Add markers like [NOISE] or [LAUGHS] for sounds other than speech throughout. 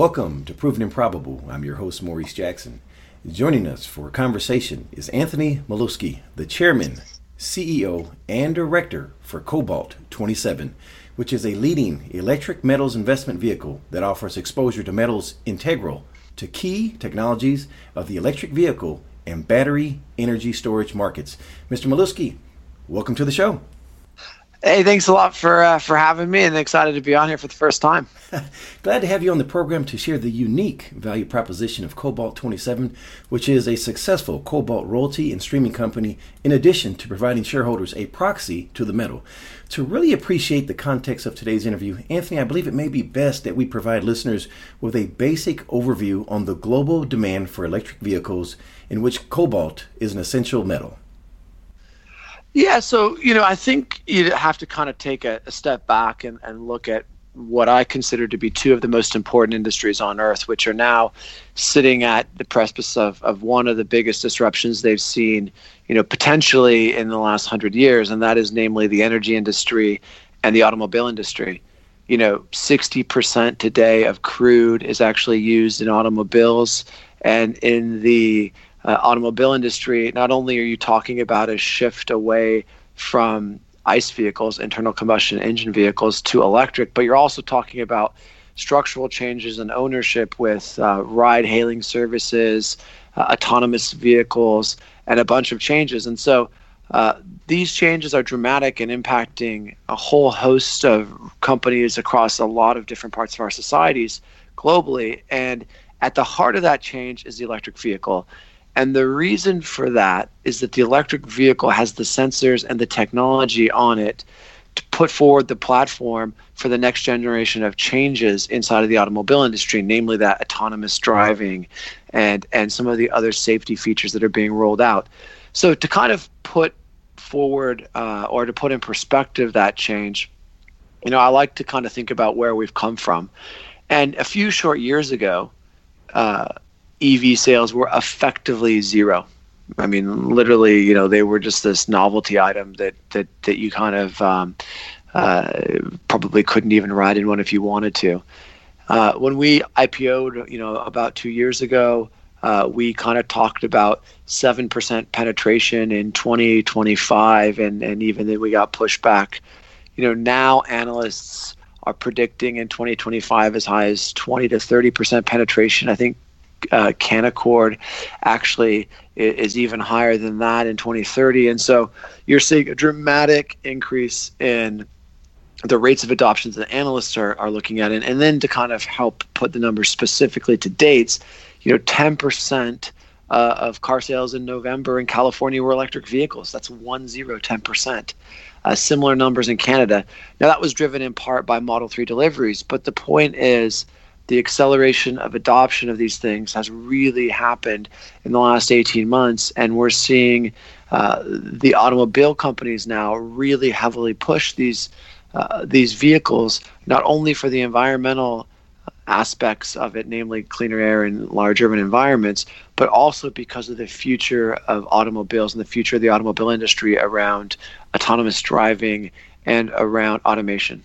Welcome to Proven and Probable. I'm your host, Maurice Jackson. Joining us for a conversation is Anthony Milewski, the chairman, CEO, and director for Cobalt 27, which is a leading electric metals investment vehicle that offers exposure to metals integral to key technologies of the electric vehicle and battery energy storage markets. Mr. Milewski, welcome to the show. Hey, thanks a lot for uh, for having me, and excited to be on here for the first time. [LAUGHS] Glad to have you on the program to share the unique value proposition of Cobalt 27, which is a successful cobalt royalty and streaming company, in addition to providing shareholders a proxy to the metal. To really appreciate the context of today's interview, Anthony, I believe it may be best that we provide listeners with a basic overview on the global demand for electric vehicles, in which cobalt is an essential metal. Yeah, so you know, I think you have to kind of take a, a, step back and, and look at what I consider to be two of the most important industries on earth, which are now sitting at the precipice of, of one of the biggest disruptions they've seen, you know, potentially in the last hundred years, and that is namely the energy industry and the automobile industry. You know, 60% today of crude is actually used in automobiles, and in the uh, automobile industry, not only are you talking about a shift away from ICE vehicles, internal combustion engine vehicles, to electric, but you're also talking about structural changes in ownership with uh, ride hailing services, uh, autonomous vehicles, and a bunch of changes. And so uh, these changes are dramatic and impacting a whole host of companies across a lot of different parts of our societies globally. And at the heart of that change is the electric vehicle. And the reason for that is that the electric vehicle has the sensors and the technology on it to put forward the platform for the next generation of changes inside of the automobile industry, namely that autonomous driving and, and some of the other safety features that are being rolled out. So, to kind of put forward uh, or to put in perspective that change, you know, I like to kind of think about where we've come from. And a few short years ago, uh, EV sales were effectively zero. I mean, literally, you know, they were just this novelty item that that that you kind of um, uh, probably couldn't even ride in one if you wanted to. Uh, when we IPO'd, you know, about two years ago, uh, we kind of talked about seven percent penetration in 2025, and and even then we got pushed back. You know, now analysts are predicting in 2025 as high as 20 to 30 percent penetration. I think uh, Canaccord actually is even higher than that in 2030. And so you're seeing a dramatic increase in the rates of adoptions that analysts are, are looking at. And, and then to kind of help put the numbers specifically to dates, you know, 10% uh, of car sales in November in California were electric vehicles. That's one zero, 10%. Uh, similar numbers in Canada. Now, that was driven in part by Model 3 deliveries, but the point is the acceleration of adoption of these things has really happened in the last 18 months, and we're seeing uh, the automobile companies now really heavily push these uh, these vehicles not only for the environmental aspects of it, namely cleaner air in large urban environments, but also because of the future of automobiles and the future of the automobile industry around autonomous driving and around automation.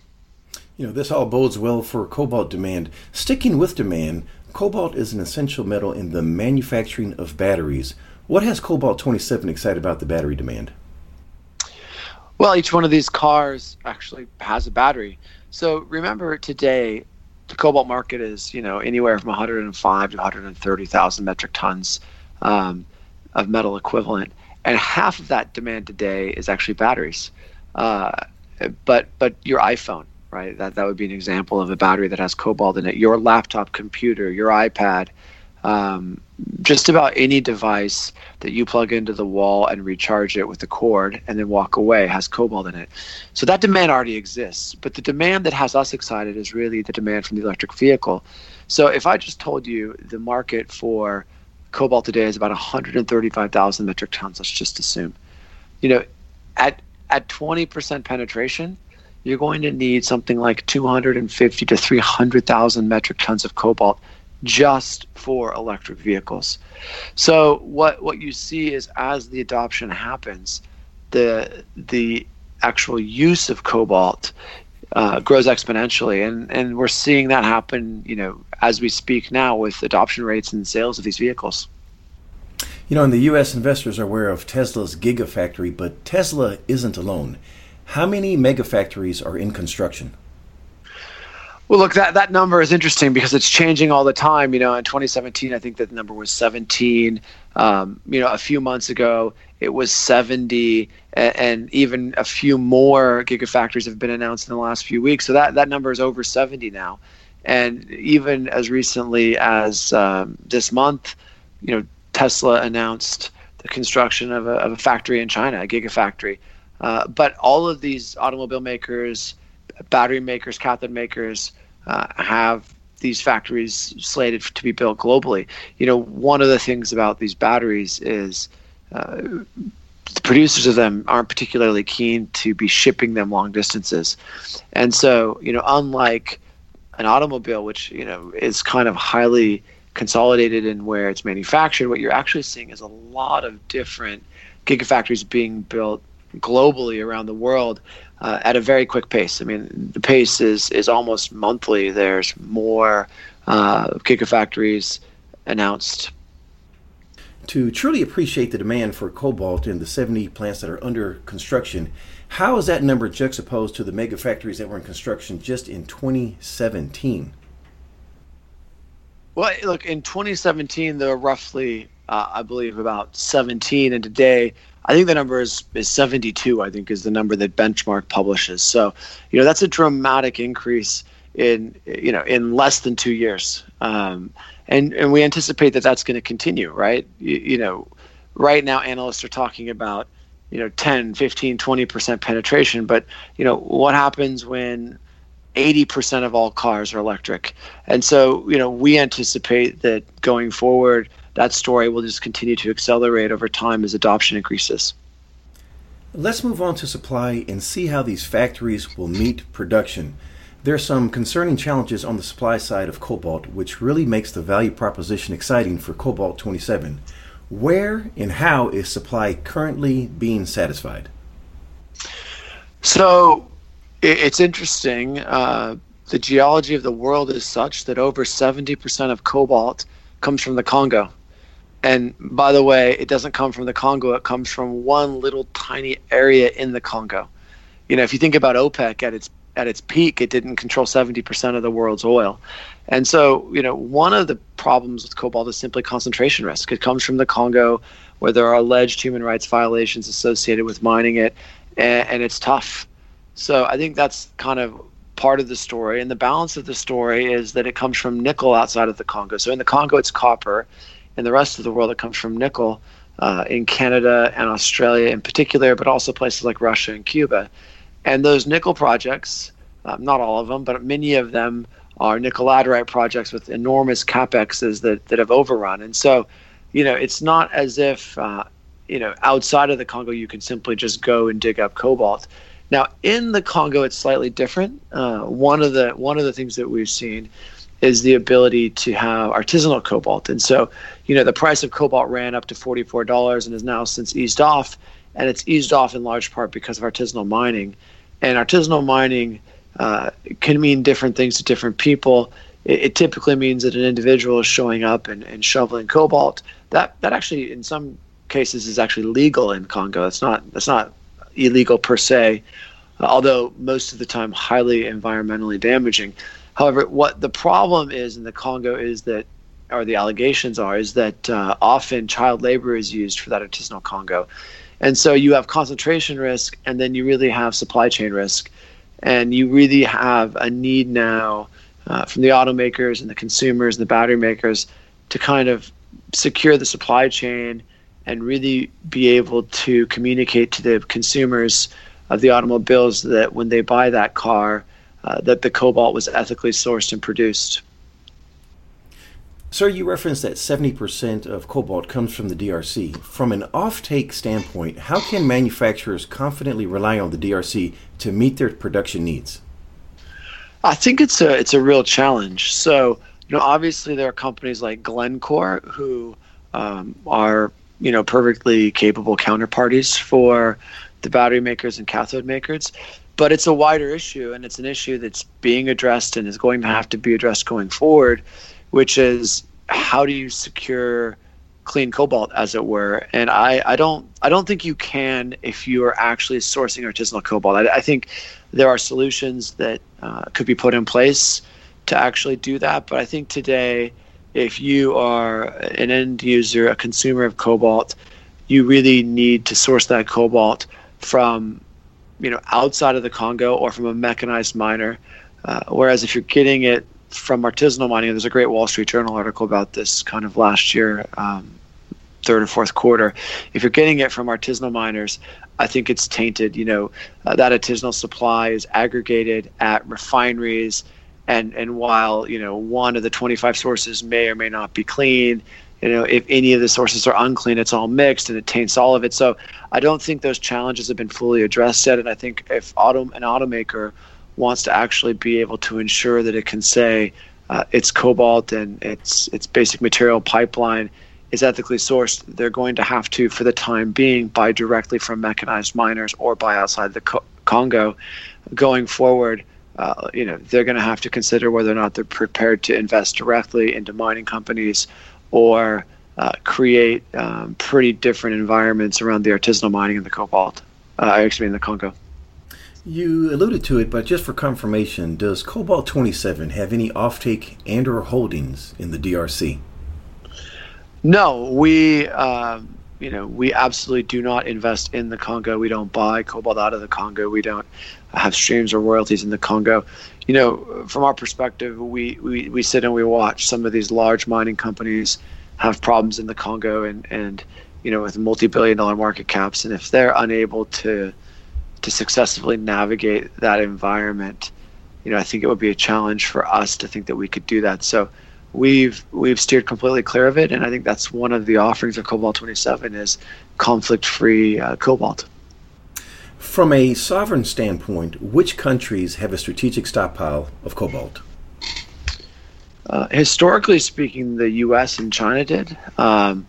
You know, this all bodes well for cobalt demand. Sticking with demand, cobalt is an essential metal in the manufacturing of batteries. What has Cobalt 27 excited about the battery demand? Well, each one of these cars actually has a battery. So remember today, the cobalt market is you know anywhere from 105 to 130,000 metric tons um, of metal equivalent, and half of that demand today is actually batteries. Uh, but but your iPhone, right? That that would be an example of a battery that has cobalt in it. Your laptop computer, your iPad, um, just about any device that you plug into the wall and recharge it with a cord and then walk away has cobalt in it. So that demand already exists. But the demand that has us excited is really the demand from the electric vehicle. So if I just told you the market for cobalt today is about 135,000 metric tons, let's just assume, you know, at at 20% penetration, you're going to need something like 250 to 300,000 metric tons of cobalt just for electric vehicles. So what what you see is as the adoption happens, the the actual use of cobalt uh, grows exponentially, and and we're seeing that happen, you know, as we speak now with adoption rates and sales of these vehicles. You know, in the U.S., investors are aware of Tesla's Gigafactory, but Tesla isn't alone. How many megafactories are in construction? Well, look, that, that number is interesting because it's changing all the time. You know, in 2017, I think that number was 17. Um, you know, a few months ago, it was 70, and, and, even a few more gigafactories have been announced in the last few weeks. So that, that number is over 70 now. And even as recently as um, this month, you know, Tesla announced the construction of a, of a factory in China, a gigafactory. Uh, but all of these automobile makers, battery makers, cathode makers uh, have these factories slated to be built globally. You know, one of the things about these batteries is uh, the producers of them aren't particularly keen to be shipping them long distances, and so you know, unlike an automobile, which you know is kind of highly consolidated in where it's manufactured, what you're actually seeing is a lot of different gigafactories being built globally around the world uh, at a very quick pace. I mean, the pace is is almost monthly. There's more uh, gigafactories announced. To truly appreciate the demand for cobalt in the 70 plants that are under construction, how is that number juxtaposed to the mega factories that were in construction just in 2017? Well, look, in 2017, there were roughly, uh, I believe, about 17, and today I think the number is, is 72, I think is the number that Benchmark publishes. So, you know, that's a dramatic increase in, you know, in less than two years. Um, and, and we anticipate that that's going to continue, right? You, you, know, right now analysts are talking about, you know, 10, 15, 20% penetration. But, you know, what happens when 80% of all cars are electric? And so, you know, we anticipate that going forward – that story will just continue to accelerate over time as adoption increases. Let's move on to supply and see how these factories will meet production. There are some concerning challenges on the supply side of cobalt, which really makes the value proposition exciting for Cobalt 27. Where and how is supply currently being satisfied? So it's interesting. Uh, the geology of the world is such that over 70% of cobalt comes from the Congo. And by the way, it doesn't come from the Congo, it comes from one little tiny area in the Congo. You know, if you think about OPEC at its at its peak, it didn't control 70% of the world's oil. And so, you know, one of the problems with cobalt is simply concentration risk. It comes from the Congo where there are alleged human rights violations associated with mining it, and, and it's tough. So I think that's kind of part of the story. And the balance of the story is that it comes from nickel outside of the Congo. So in the Congo, it's copper in the rest of the world that comes from nickel uh, in Canada and Australia in particular, but also places like Russia and Cuba. And those nickel projects, um, not all of them, but many of them are nickel laterite projects with enormous capexes that, that have overrun. And so, you know, it's not as if, uh, you know, outside of the Congo you can simply just go and dig up cobalt. Now, in the Congo, it's slightly different. Uh, one of the one of the things that we've seen is the ability to have artisanal cobalt. And so, you know, the price of cobalt ran up to $44 and has now since eased off. And it's eased off in large part because of artisanal mining. And artisanal mining uh, can mean different things to different people. It, it, typically means that an individual is showing up and, and shoveling cobalt. That that actually, in some cases, is actually legal in Congo. It's not that's not illegal per se, although most of the time highly environmentally damaging. However, what the problem is in the Congo is that, or the allegations are, is that uh, often child labor is used for that artisanal Congo. And so you have concentration risk, and then you really have supply chain risk. And you really have a need now uh, from the automakers and the consumers and the battery makers to kind of secure the supply chain and really be able to communicate to the consumers of the automobiles that when they buy that car, uh, that the cobalt was ethically sourced and produced. Sir, you referenced that 70% of cobalt comes from the DRC. From an offtake standpoint, how can manufacturers confidently rely on the DRC to meet their production needs? I think it's a it's a real challenge. So, you know, obviously there are companies like Glencore who um, are you know perfectly capable counterparties for the battery makers and cathode makers. but it's a wider issue, and it's an issue that's being addressed and is going to have to be addressed going forward, which is how do you secure clean cobalt, as it were? And I, I don't I don't think you can if you are actually sourcing artisanal cobalt. I, I think there are solutions that uh, could be put in place to actually do that, but I think today, if you are an end user, a consumer of cobalt, you really need to source that cobalt from you know outside of the Congo or from a mechanized miner. Uh, whereas if you're getting it from artisanal mining, there's a great Wall Street Journal article about this kind of last year, um, third or fourth quarter. If you're getting it from artisanal miners, I think it's tainted. You know, uh, that artisanal supply is aggregated at refineries, and and while you know one of the 25 sources may or may not be clean, you know, if any of the sources are unclean, it's all mixed and it taints all of it. So I don't think those challenges have been fully addressed yet. And I think if auto an automaker wants to actually be able to ensure that it can say uh, its cobalt and its its basic material pipeline is ethically sourced, they're going to have to, for the time being, buy directly from mechanized miners or buy outside the Co- Congo. Going forward, uh, you know, they're going to have to consider whether or not they're prepared to invest directly into mining companies or uh, create um, pretty different environments around the artisanal mining in the cobalt, uh, actually in the Congo. You alluded to it, but just for confirmation, does Cobalt 27 have any offtake and or holdings in the DRC? No, we um, you know we absolutely do not invest in the Congo. We don't buy cobalt out of the Congo. We don't have streams or royalties in the Congo. You know, from our perspective, we, we, we sit and we watch some of these large mining companies have problems in the Congo and, and you know with multi-billion dollar market caps and if they're unable to to successfully navigate that environment you know I think it would be a challenge for us to think that we could do that. So we've we've steered completely clear of it and I think that's one of the offerings of Cobalt 27 is conflict free uh, cobalt. From a sovereign standpoint which countries have a strategic stockpile of cobalt? Uh, historically speaking, the U.S. and China did, um,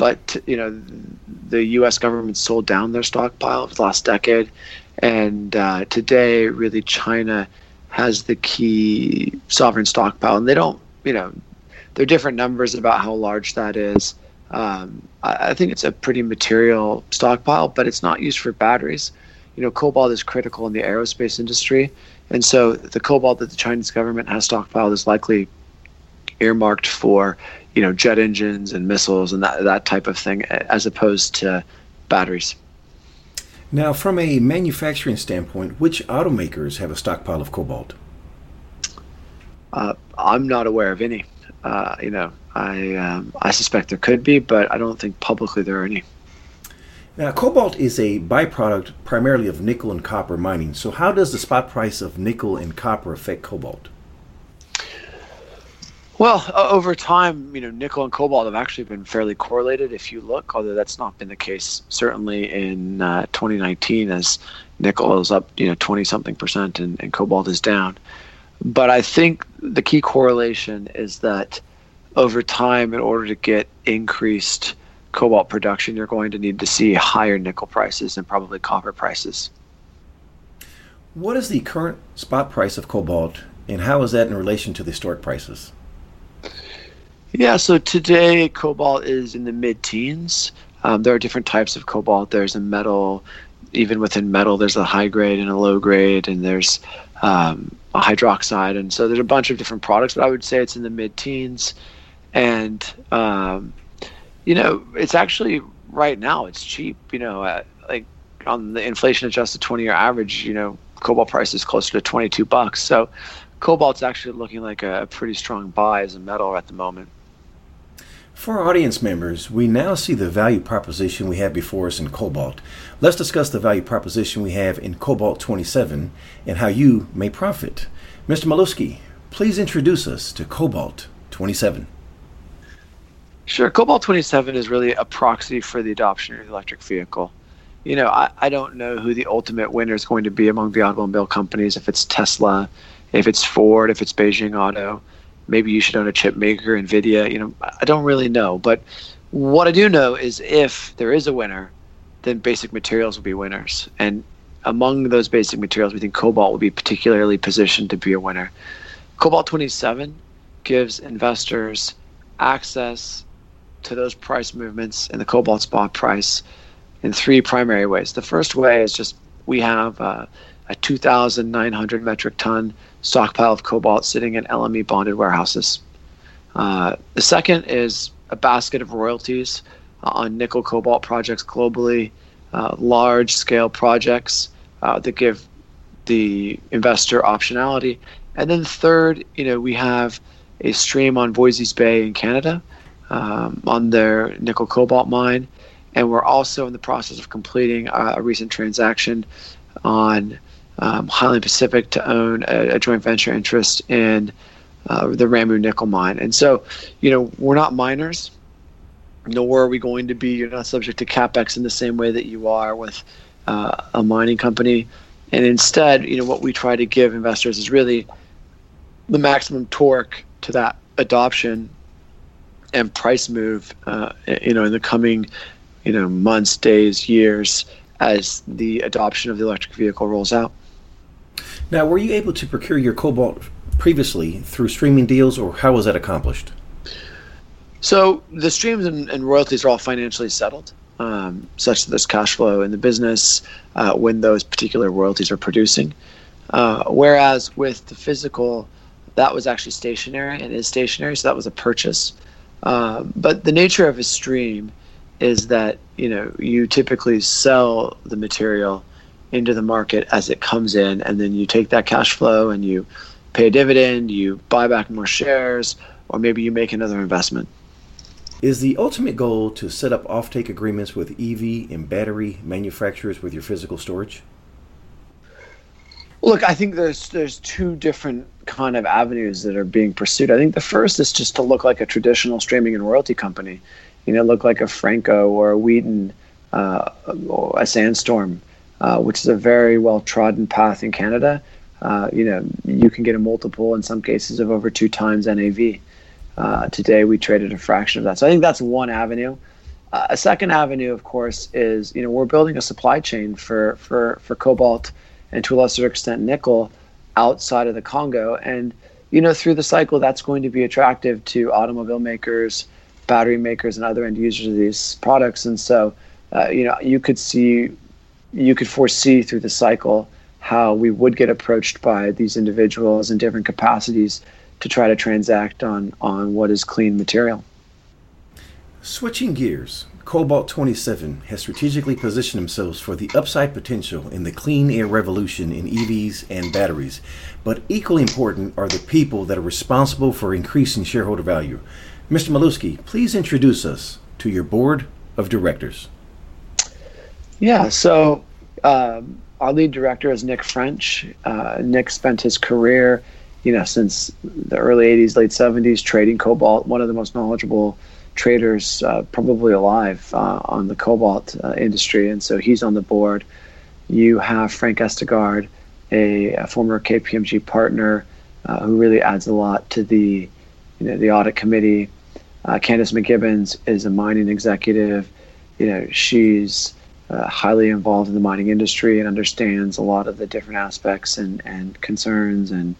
but you know, the U.S. government sold down their stockpile the last decade, and uh, today, really, China has the key sovereign stockpile, and they don't, you know, there are different numbers about how large that is. Um, I, I think it's a pretty material stockpile, but it's not used for batteries. You know, cobalt is critical in the aerospace industry, and so the cobalt that the Chinese government has stockpiled is likely earmarked for you know jet engines and missiles and that that type of thing as opposed to batteries. Now, from a manufacturing standpoint, which automakers have a stockpile of cobalt? Uh, I'm not aware of any. Uh, you know, I um, I suspect there could be, but I don't think publicly there are any. Now, cobalt is a byproduct primarily of nickel and copper mining. So, how does the spot price of nickel and copper affect cobalt? Well, uh, over time, you know, nickel and cobalt have actually been fairly correlated. If you look, although that's not been the case certainly in uh, 2019, as nickel is up, you know, 20 something percent, and, and cobalt is down. But I think the key correlation is that over time, in order to get increased cobalt production, you're going to need to see higher nickel prices and probably copper prices. What is the current spot price of cobalt, and how is that in relation to the historic prices? Yeah, so today cobalt is in the mid teens. Um, there are different types of cobalt. There's a metal, even within metal, there's a high grade and a low grade, and there's um, a hydroxide. And so there's a bunch of different products, but I would say it's in the mid teens. And, um, you know, it's actually right now, it's cheap, you know, at, like on the inflation adjusted 20 year average, you know, cobalt price is closer to 22 bucks. So cobalt's actually looking like a pretty strong buy as a metal at the moment. For our audience members, we now see the value proposition we have before us in Cobalt. Let's discuss the value proposition we have in Cobalt 27 and how you may profit. Mr. Milewski, please introduce us to Cobalt 27. Sure. Cobalt 27 is really a proxy for the adoption of the electric vehicle. You know, I, I don't know who the ultimate winner is going to be among the automobile companies, if it's Tesla, if it's Ford, if it's Beijing Auto maybe you should own a chip maker, NVIDIA. You know, I don't really know. But what I do know is if there is a winner, then basic materials will be winners. And among those basic materials, we think cobalt will be particularly positioned to be a winner. Cobalt 27 gives investors access to those price movements in the cobalt spot price in three primary ways. The first way is just we have uh, a 2,900 metric ton stockpile of cobalt sitting in LME bonded warehouses. Uh, the second is a basket of royalties on nickel cobalt projects globally, uh, large scale projects uh, that give the investor optionality. And then third, you know, we have a stream on Voisey's Bay in Canada um, on their nickel cobalt mine. And we're also in the process of completing a, a recent transaction on um, Highland Pacific to own a, a joint venture interest in uh, the Ramu nickel mine. And so, you know, we're not miners, nor are we going to be. You're not subject to capex in the same way that you are with uh, a mining company. And instead, you know, what we try to give investors is really the maximum torque to that adoption and price move, uh, you know, in the coming, you know, months, days, years, as the adoption of the electric vehicle rolls out. Now, were you able to procure your cobalt previously through streaming deals, or how was that accomplished? So the streams and, and royalties are all financially settled, um, such that there's cash flow in the business uh, when those particular royalties are producing. Uh, whereas with the physical, that was actually stationary and is stationary, so that was a purchase. Uh, but the nature of a stream is that you know you typically sell the material into the market as it comes in, and then you take that cash flow and you pay a dividend, you buy back more shares, or maybe you make another investment. Is the ultimate goal to set up offtake agreements with EV and battery manufacturers with your physical storage? Look, I think there's there's two different kind of avenues that are being pursued. I think the first is just to look like a traditional streaming and royalty company, you know, look like a Franco or a Wheaton uh, or a Sandstorm, uh, which is a very well trodden path in Canada. Uh, you know, you can get a multiple in some cases of over two times NAV. Uh, today we traded a fraction of that. So I think that's one avenue. Uh, a second avenue, of course, is you know we're building a supply chain for for for cobalt and to a lesser extent nickel outside of the Congo, and you know through the cycle that's going to be attractive to automobile makers, battery makers, and other end users of these products. And so uh, you know you could see you could foresee through the cycle how we would get approached by these individuals in different capacities to try to transact on on what is clean material. Switching gears, Cobalt 27 has strategically positioned themselves for the upside potential in the clean air revolution in EVs and batteries. But equally important are the people that are responsible for increasing shareholder value. Mr. Milewski, please introduce us to your board of directors. Yeah, so um, our lead director is Nick French. Uh, Nick spent his career you know, since the early 80s, late 70s, trading cobalt, one of the most knowledgeable traders uh, probably alive uh, on the cobalt uh, industry. And so he's on the board. You have Frank Estergaard, a, a former KPMG partner uh, who really adds a lot to the, you know, the audit committee. Uh, Candice McGibbons is a mining executive. You know, she's uh, highly involved in the mining industry and understands a lot of the different aspects and, and concerns and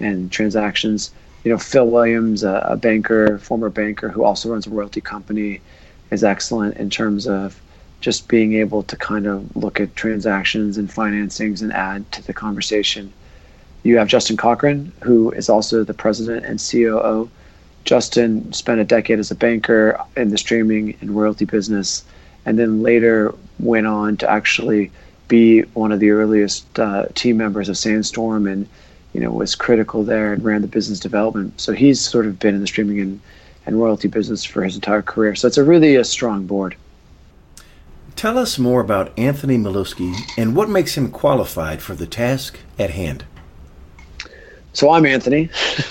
and transactions. You know, Phil Williams, a, a banker, former banker who also runs a royalty company, is excellent in terms of just being able to kind of look at transactions and financings and add to the conversation. You have Justin Cochrane, who is also the president and COO. Justin spent a decade as a banker in the streaming and royalty business, and then later went on to actually be one of the earliest uh, team members of Sandstorm and you know, was critical there and ran the business development. So he's sort of been in the streaming and, and royalty business for his entire career. So it's a really a strong board. Tell us more about Anthony Milewski and what makes him qualified for the task at hand. So I'm Anthony. [LAUGHS]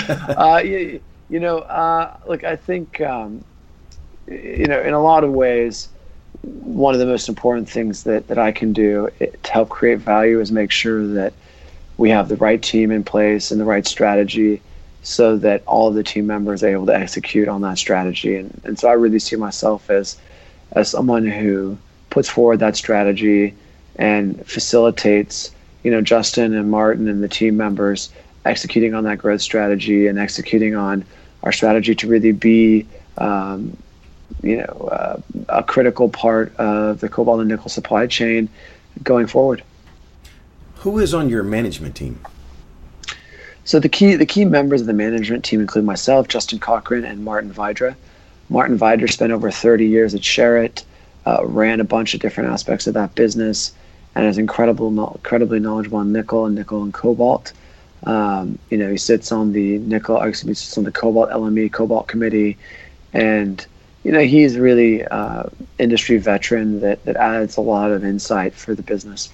uh, you, you, know, uh, look, I think, um, you know, in a lot of ways, one of the most important things that, that I can do to help create value is make sure that – we have the right team in place and the right strategy so that all of the team members are able to execute on that strategy. And, and so I really see myself as as someone who puts forward that strategy and facilitates, you know, Justin and Martin and the team members executing on that growth strategy and executing on our strategy to really be, um, you know, uh, a critical part of the cobalt and nickel supply chain going forward. Who is on your management team? So the key the key members of the management team include myself, Justin Cochrane, and Martin Vidra. Martin Vidra spent over 30 years at Sherritt, uh, ran a bunch of different aspects of that business, and is incredible, incredibly knowledgeable on nickel and nickel and cobalt. Um, you know, he sits on the nickel, excuse me, sits on the cobalt LME cobalt committee, and you know he's really uh, industry veteran that that adds a lot of insight for the business.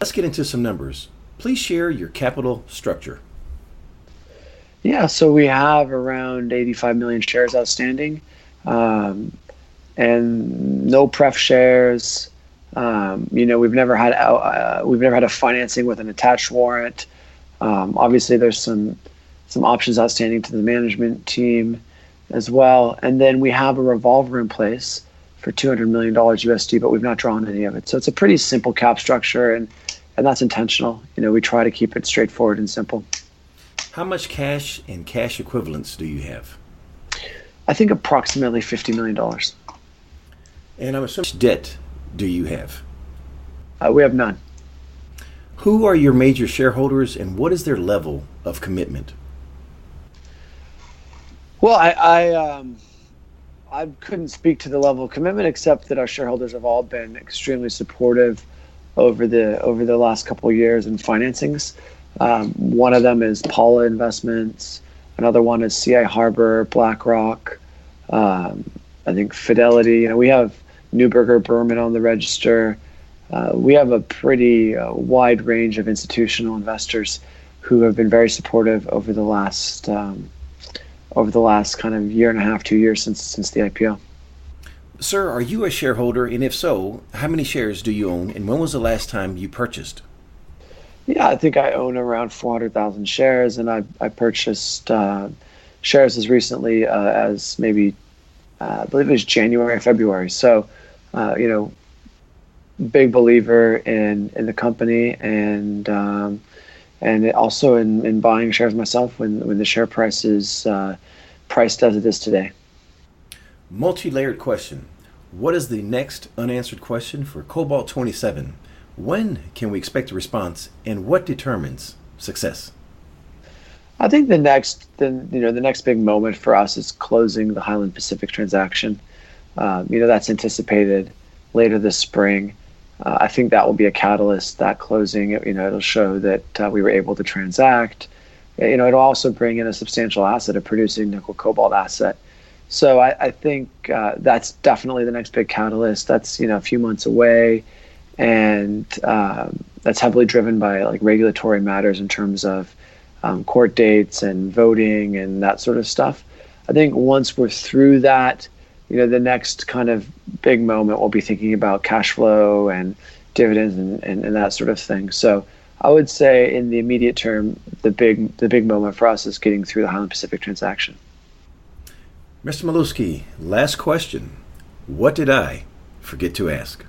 Let's get into some numbers. Please share your capital structure. Yeah, so we have around 85 million shares outstanding, um, and no pref shares. Um, you know, we've never had uh, we've never had a financing with an attached warrant. Um, obviously, there's some some options outstanding to the management team as well, and then we have a revolver in place for 200 million dollars USD, but we've not drawn any of it. So it's a pretty simple cap structure, and and that's intentional. You know, we try to keep it straightforward and simple. How much cash and cash equivalents do you have? I think approximately fifty million dollars. And I'm assuming debt do you have? Uh, we have none. Who are your major shareholders, and what is their level of commitment? Well, I I, um, I couldn't speak to the level of commitment, except that our shareholders have all been extremely supportive over the over the last couple of years in financings. Um, one of them is Pala Investments. Another one is CI Harbour, BlackRock. Um, I think Fidelity. You know, we have Neuberger Berman on the register. Uh, we have a pretty uh, wide range of institutional investors who have been very supportive over the last um, over the last kind of year and a half, two years since since the IPO. Sir, are you a shareholder? And if so, how many shares do you own? And when was the last time you purchased? Yeah, I think I own around 400,000 shares, and I, I purchased uh, shares as recently uh, as maybe, uh, I believe it was January or February. So, uh, you know, big believer in, in the company and um, and also in, in buying shares myself when, when the share price is uh, priced as it is today. Multi layered question What is the next unanswered question for Cobalt 27? When can we expect a response, and what determines success? I think the next, the you know, the next big moment for us is closing the Highland Pacific transaction. Um, you know, that's anticipated later this spring. Uh, I think that will be a catalyst. That closing, you know, it'll show that uh, we were able to transact. You know, it'll also bring in a substantial asset, a producing nickel cobalt asset. So I, I think uh, that's definitely the next big catalyst. That's you know a few months away and um, that's heavily driven by like regulatory matters in terms of um, court dates and voting and that sort of stuff. I think once we're through that, you know, the next kind of big moment we'll be thinking about cash flow and dividends and, and, and that sort of thing. So I would say in the immediate term, the big the big moment for us is getting through the Highland Pacific transaction. Mr. Milewski, last question. What did I forget to ask?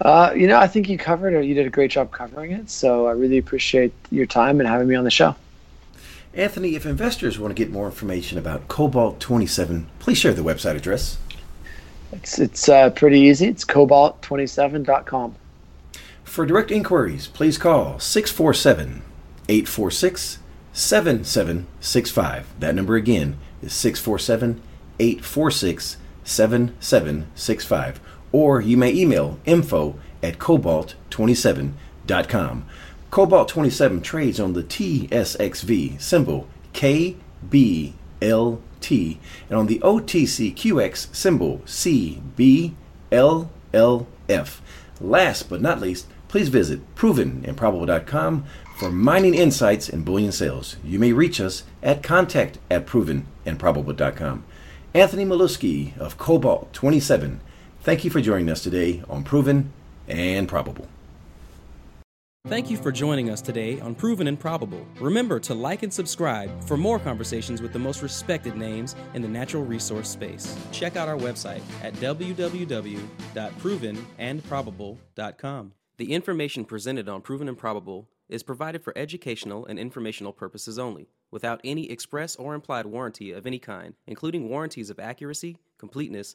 Uh, you know, I think you covered it. You did a great job covering it. So I really appreciate your time and having me on the show. Anthony, if investors want to get more information about Cobalt 27, please share the website address. It's, it's uh, pretty easy. It's cobalt27.com. For direct inquiries, please call 647 846 7765. That number again is 647 846 7765 or you may email info at cobalt27.com. Cobalt 27 trades on the TSXV symbol KBLT and on the OTCQX symbol CBLLF. Last but not least, please visit provenandprobable.com for mining insights and bullion sales. You may reach us at contact at provenandprobable.com. Anthony Milewski of Cobalt 27 Thank you for joining us today on Proven and Probable. Thank you for joining us today on Proven and Probable. Remember to like and subscribe for more conversations with the most respected names in the natural resource space. Check out our website at www.provenandprobable.com. The information presented on Proven and Probable is provided for educational and informational purposes only, without any express or implied warranty of any kind, including warranties of accuracy, completeness,